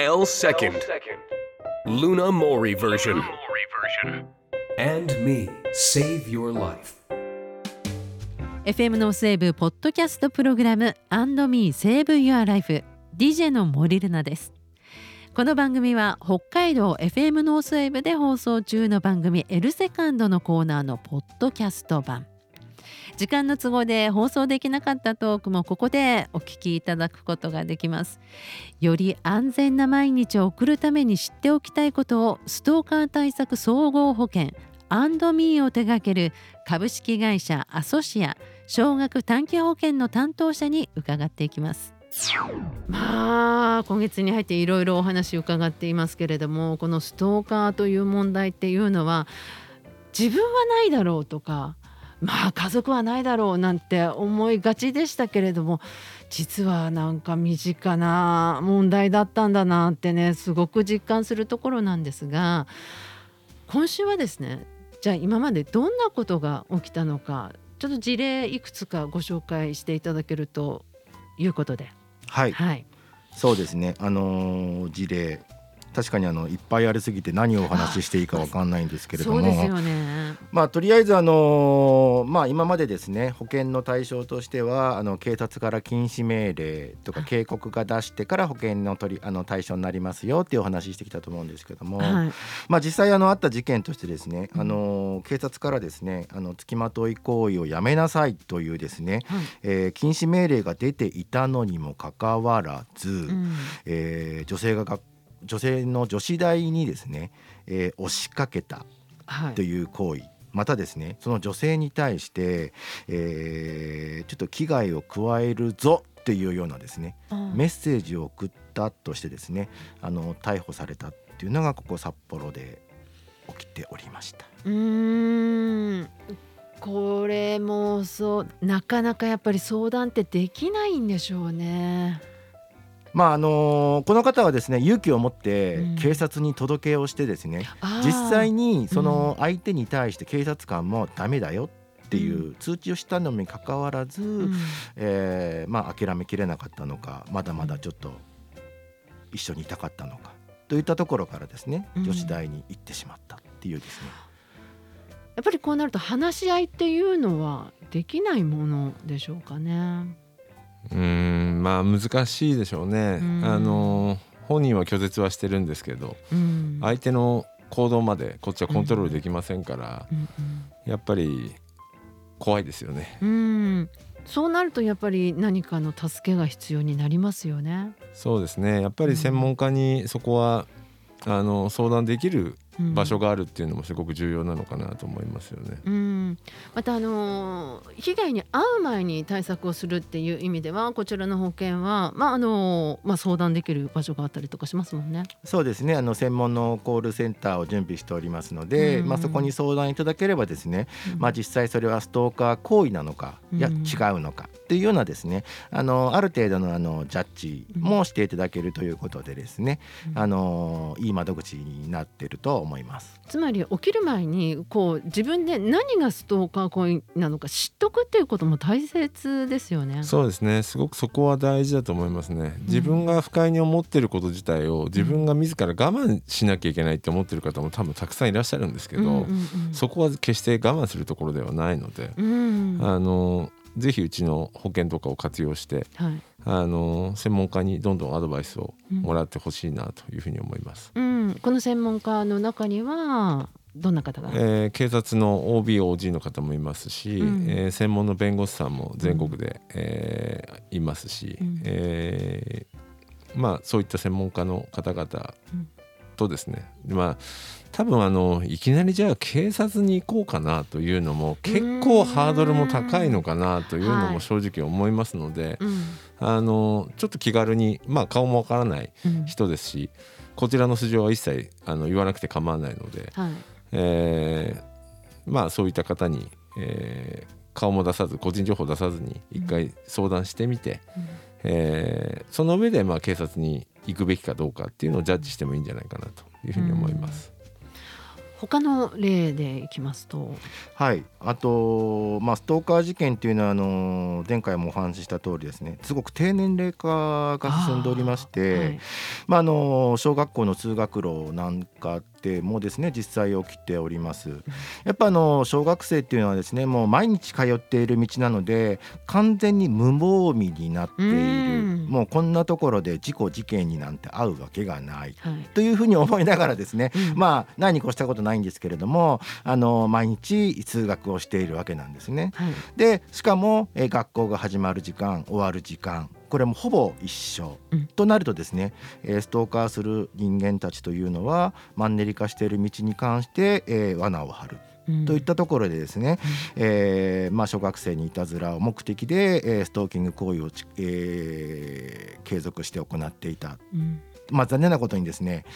L second. Luna Mori version. And me, save your life. FM ノースウェーブポッドキャストプログラム and &Me Save Your Life DJ の森ルナですこの番組は北海道 FM ノースウェーブで放送中の番組 L セカンドのコーナーのポッドキャスト版時間の都合で放送できなかったトークもここでお聞きいただくことができます。より安全な毎日を送るために知っておきたいことをストーカー対策総合保険アンドミーを手掛ける株式会社アソシア少額短期保険の担当者に伺っていきます。まあ今月に入っていろいろお話を伺っていますけれどもこのストーカーという問題っていうのは自分はないだろうとかまあ家族はないだろうなんて思いがちでしたけれども実はなんか身近な問題だったんだなってねすごく実感するところなんですが今週はですねじゃあ今までどんなことが起きたのかちょっと事例いくつかご紹介していただけるということで。はい、はい、そうですね。あのー事例確かにあのいっぱいありすぎて何をお話ししていいかわかんないんですけれども。まあとりあえずあのーまあ今までですね保険の対象としてはあの警察から禁止命令とか警告が出してから保険の取りあの対象になりますよっていうお話ししてきたと思うんですけども、はい、まあ実際あのあった事件としてですね、あのー警察からですねあの付きまとい行為をやめなさいというですね、はい。えー禁止命令が出ていたのにもかかわらず、うん。えー女性が学女性の女子大にですね、えー押しかけたはいという行為またですねその女性に対して、えーちょっと危害を加えるぞというようなですねあメッセージを送ったとしてですねあの逮捕されたっていうのがここ札幌で起きておりました。うーんこれもそうなかなかやっぱり相談ってできないんでしょうね。まああのこの方はですね勇気を持ってうん。警察に届けをしてですね、あー。実際にその相手に対して警察官もダメだよっていう通知をしたのにかかわらず、うん。えーまあ、諦めきれなかったのかまだまだちょっと一緒にいたかったのかといったところからですねうん。女子大に行ってしまったっていうですね、やっぱりこうなると話し合いっていうのはできないものでしょうかね。うーんまあ難しいでしょうね。うんあの本人は拒絶はしてるんですけどうん相手の行動までこっちはコントロールできませんから、うんやっぱり怖いですよね。うんうんそうなるとやっぱり何かの助けが必要になりますよね。そうですねやっぱり専門家にそこはあの相談できるうん場所があるっていうのもすごく重要なのかなと思いますよね。うん、またあのー被害に遭う前に対策をするっていう意味ではこちらの保険は、まああのーまあ、相談できる場所があったりとかしますもんね。そうですね。あの専門のコールセンターを準備しておりますので、うん。まあ、そこに相談いただければですね、うん。まあ、実際それはストーカー行為なのか、いやうん違うのかっていうようなですねあのある程度のあのジャッジもしていただけるということでですね、うん。あのいい窓口になっていると思います。つまり起きる前にこう自分で何がストーカー行為なのか知っとくっていうことも大切ですよね。そうですね。すごくそこは大事だと思いますね。自分が不快に思ってること自体を自分が自ら我慢しなきゃいけないって思ってる方も多分たくさんいらっしゃるんですけど、うんうんうん。そこは決して我慢するところではないので、うん。あのぜひうちの保険とかを活用してはい。あの専門家にどんどんアドバイスをもらってほしいなというふうに思います。うん、この専門家の中にはどんな方が、えー警察の OBOG の方もいますし、うん。えー専門の弁護士さんも全国で、えーいますし、うん。えーまあ、そういった専門家の方々うんとですね、まあ多分あのいきなりじゃあ警察に行こうかなというのも結構ハードルも高いのかなというのはいも正直思いますので、うん。あのちょっと気軽に、まあ、顔もわからないうん。人ですしこちらの素性は一切あの言わなくて構わないので、はい。えーまあそういった方に、えー顔も出さず個人情報出さずに一回相談してみて、うん。えーその上でまあ警察に行くべきかどうかっていうのをジャッジしてもいいんじゃないかなというふうに思います。他の例でいきますと。はい。あと、まあ、ストーカー事件っていうのはあの前回もお話しした通りですね。すごく低年齢化が進んでおりましてはい。まあ、あの小学校の通学路なんかでもですね実際起きております。やっぱあの小学生っていうのはですねもう毎日通っている道なので完全に無防備になっているうんもうこんなところで事故事件になんて遭うわけがない。はいというふうに思いながらですね、うんまあ何に越したことないんですけれどもあの毎日通学をしているわけなんですね。はいでしかも、えー学校が始まる時間終わる時間これもほぼ一緒、うん。となるとですね、えーストーカーする人間たちというのはマンネリ化している道に関して、えー罠を張る。うん。といったところでですね、えーまあ、小学生にいたずらを目的で、えーストーキング行為をち、えー継続して行っていた。うん。まあ、残念なことにですね、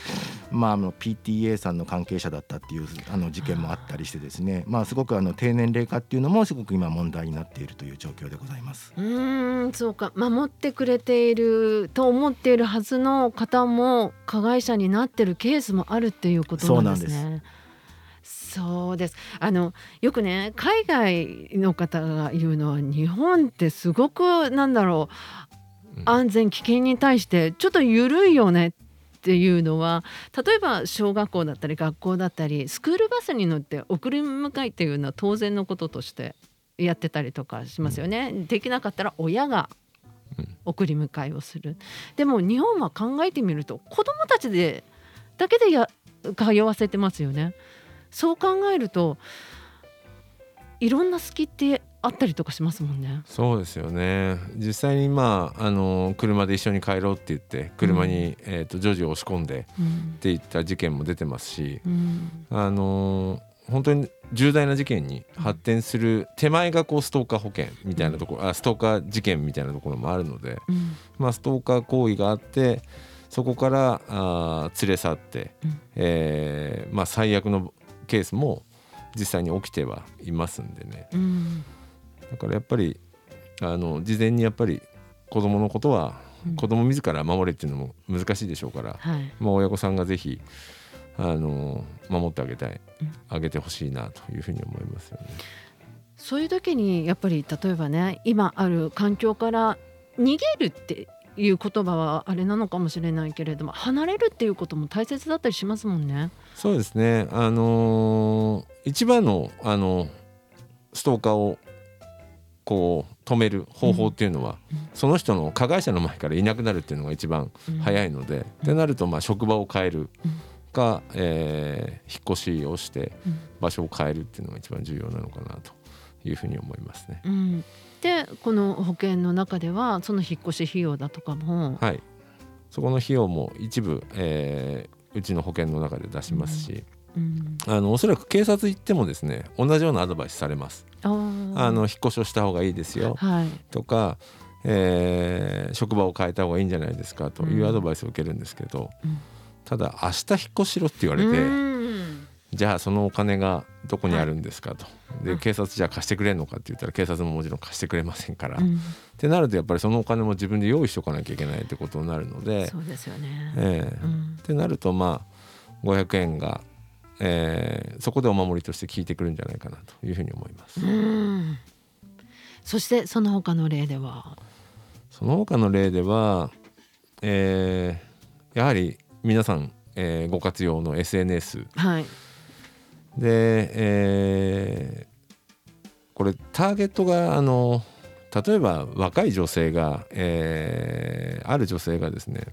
まあ、あの PTA さんの関係者だったっていうあの事件もあったりしてですねまあ、すごくあの低年齢化っていうのもすごく今問題になっているという状況でございます。うーんそうか。守ってくれていると思っているはずの方も加害者になってるケースもあるっていうことなんですね。そうです。あのよくね海外の方が言うのは日本ってすごくなんだろう。うん安全危険に対してちょっと緩いよねっていうのは例えば小学校だったり学校だったりスクールバスに乗って送り迎えっていうのは当然のこととしてやってたりとかしますよね。できなかったら親がうん送り迎えをする。でも日本は考えてみると子どもたちでだけでや通わせてますよね。そう考えるといろんな隙ってあったりとかしますもんね。そうですよね。実際にまああの車で一緒に帰ろうって言って車に、えー、と女児を押し込んでうん。っていった事件も出てますしうん。あの本当に重大な事件に発展する手前がこうストーカー保険みたいなところあストーカー事件みたいなところもあるので、うん。まあ、ストーカー行為があってそこからあー連れ去って、うん。えーまあ、最悪のケースも実際に起きてはいますんでね。うんだからやっぱりあの事前にやっぱり子供のことはうん子供自ら守れっていうのも難しいでしょうから、はいまあ、親御さんがぜひあの守ってあげたいうんあげてほしいなというふうに思いますよね。そういう時にやっぱり例えばね今ある環境から逃げるっていう言葉はあれなのかもしれないけれども離れるっていうことも大切だったりしますもんね。そうですねあのー一番のあのストーカーをこう止める方法っていうのは、うん。その人の加害者の前からいなくなるっていうのが一番早いので、ってなるとまあ職場を変えるか、えー引っ越しをしてうん。場所を変えるっていうのが一番重要なのかなというふうに思いますね。うん、でこの保険の中ではその引っ越し費用だとかも、はい、そこの費用も一部、えーうちの保険の中で出しますし、うん、あのおそらく警察行ってもですね同じようなアドバイスされます。あの引っ越しをした方がいいですよ。はい、とか、えー職場を変えた方がいいんじゃないですかというアドバイスを受けるんですけど、うん。ただ明日引っ越ししろって言われて、うん。じゃあそのお金がどこにあるんですかと、うんで警察じゃあ貸してくれるのかって言ったら警察ももちろん貸してくれませんから、っうん。てなるとやっぱりそのお金も自分で用意しとかなきゃいけないってことになるので、そうですよね。えーうん。ってなるとまあ500円が、えーそこでお守りとして効いてくるんじゃないかなというふうに思います。うん。そしてその他の例では、その他の例では、えーやはり皆さん、えーご活用の SNS はい、で、えーこれターゲットがあの例えば若い女性が、えーある女性がですね、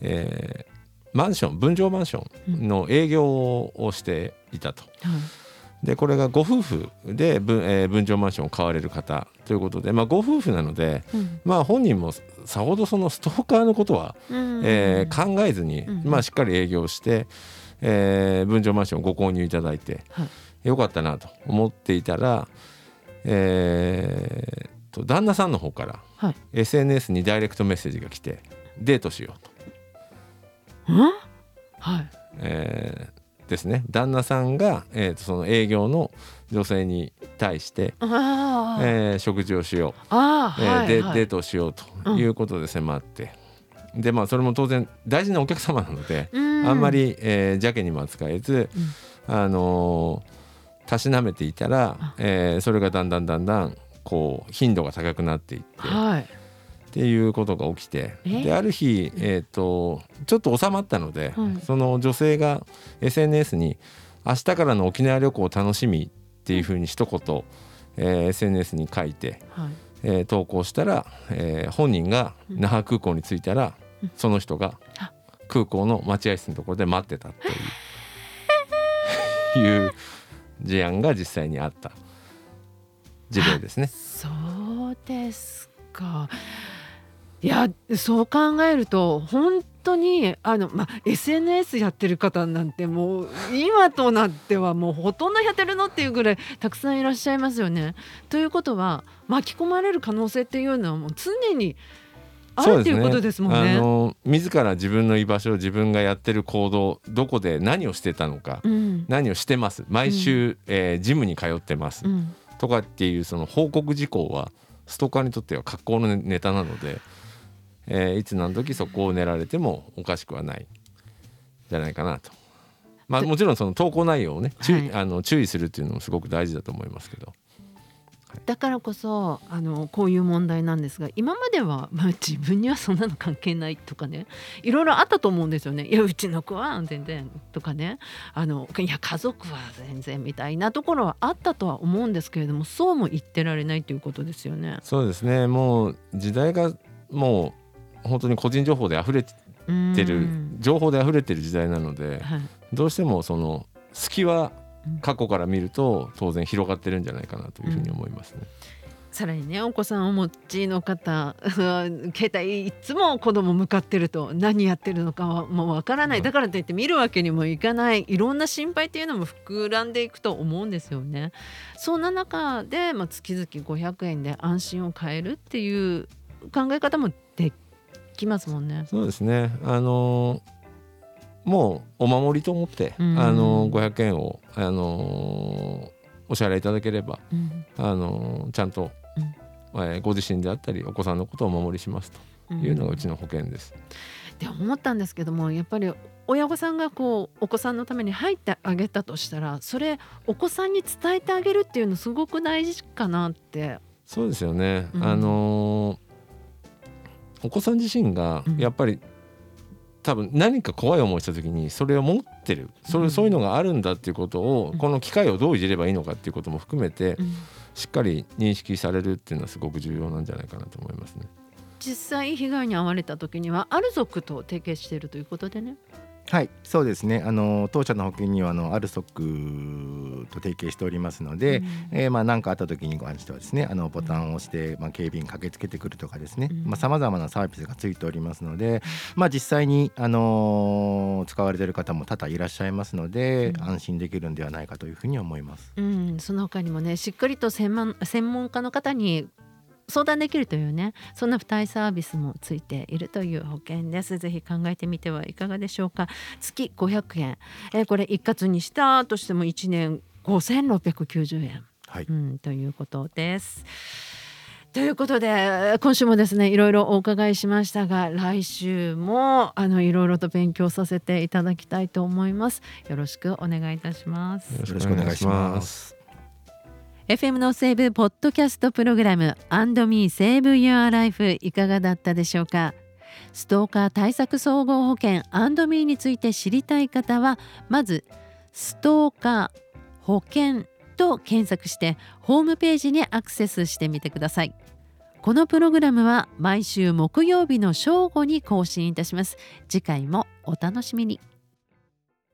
えーマンション分譲マンションの営業をしていたと。でこれがご夫婦で分,、えー分譲マンションを買われる方ということで、まあ、ご夫婦なので、うん。まあ、本人もさほどそのストーカーのことは、うん。えー考えずに、うん。まあ、しっかり営業して、えー分譲マンションをご購入いただいて、はい。よかったなと思っていたら、えーと旦那さんの方から、はい。SNS にダイレクトメッセージが来てデートしようと、うんはい、えーですね。旦那さんが、えーとその営業の女性に対して、えー食事をしよう。あー、えーではい。はいデートをしようということで迫って、でまあそれも当然大事なお客様なので、うん。あんまり、えー邪気にも扱えず、うん。あのたしなめていたら、えーそれがだんだんだんだんこう頻度が高くなっていって、はいっていうことが起きて、え？ーである日、えー、とちょっと収まったので、はい。その女性が SNS に「明日からの沖縄旅行を楽しみ」っていうふうに一言、えー SNS に書いて、はい。えー投稿したら、えー本人が那覇空港に着いたら、その人があ。空港の待合室のところで待ってたという いう事案が実際にあった事例ですね。そうですか。いやそう考えると本当にあの、まあ、SNS やってる方なんてもう今となってはもうほとんどやってるのっていうぐらいたくさんいらっしゃいますよね。ということは巻き込まれる可能性っていうのはもう常にあるっていうことですもんね。あの自ら自分の居場所自分がやってる行動どこで何をしてたのか、うん何をしてます毎週、えージムに通ってます、うんとかっていうその報告事項はストーカーにとっては格好のネタなので、えーいつ何時そこを狙われてもおかしくはないじゃないかなと。まあ、でもちろんその投稿内容をね注意,、はいあの注意するっていうのもすごく大事だと思いますけどだからこそあのこういう問題なんですが今までは、まあ、自分にはそんなの関係ないとかねいろいろあったと思うんですよね。いやうちの子は全然とかねあのいや家族は全然みたいなところはあったとは思うんですけれどもそうも言ってられないということですよね。そうですねもう時代がもう本当に個人情報で溢れててる情報で溢れてる時代なのではい、どうしてもその隙はうん過去から見ると当然広がってるんじゃないかなというふうに思いますね。さらにねお子さんをお持ちの方 携帯いつも子供向かってると何やってるのかはもうわからない。だからといって見るわけにもいかない。いろんな心配っていうのも膨らんでいくと思うんですよね。そんな中で、まあ、月々500円で安心を買えるっていう考え方もできますもんね。そうですね。あのもうお守りと思って、うん。あの500円をあのお支払いいただければうん。あのちゃんと、えーご自身であったりお子さんのことをお守りしますというのがうちの保険です。で思ったんですけどもやっぱり親御さんがこうお子さんのために入ってあげたとしたらそれお子さんに伝えてあげるっていうのすごく大事かなって。そうですよね、うん。あのお子さん自身がうん。やっぱり、多分何か怖い思いした時にそれを持ってる。それ、うん。そういうのがあるんだっていうことを、うん。この機会をどういじればいいのかっていうことも含めて、うん。しっかり認識されるっていうのはすごく重要なんじゃないかなと思いますね。実際被害に遭われた時にはある族と提携しているということでね。はい、そうですね。あの当社の保険にはあのアルソックと提携しておりますので、うん。えーまあ何かあった時に関してはですね、あのボタンを押してまあ警備員駆けつけてくるとかですね、うん。まあ様々なサービスがついておりますので、まあ実際にあのー使われている方も多々いらっしゃいますので、うん。安心できるんではないかというふうに思います。うん、その他にもねしっかりと専門専門家の方に相談できるというねそんな付帯サービスもついているという保険です。ぜひ考えてみてはいかがでしょうか。月500円、えーこれ一括にしたとしても1年5690円、はい。うん、ということです。ということで今週もですねいろいろお伺いしましたが来週もあのいろいろと勉強させていただきたいと思います。よろしくお願いいたします。よよろしくお願いします。FM のセーブポッドキャストプログラム &Me Save Your Life いかがだったでしょうか？ストーカー対策総合保険 &Me について知りたい方はまずストーカー保険と検索してホームページにアクセスしてみてください。このプログラムは毎週木曜日の正午に更新いたします。次回もお楽しみに。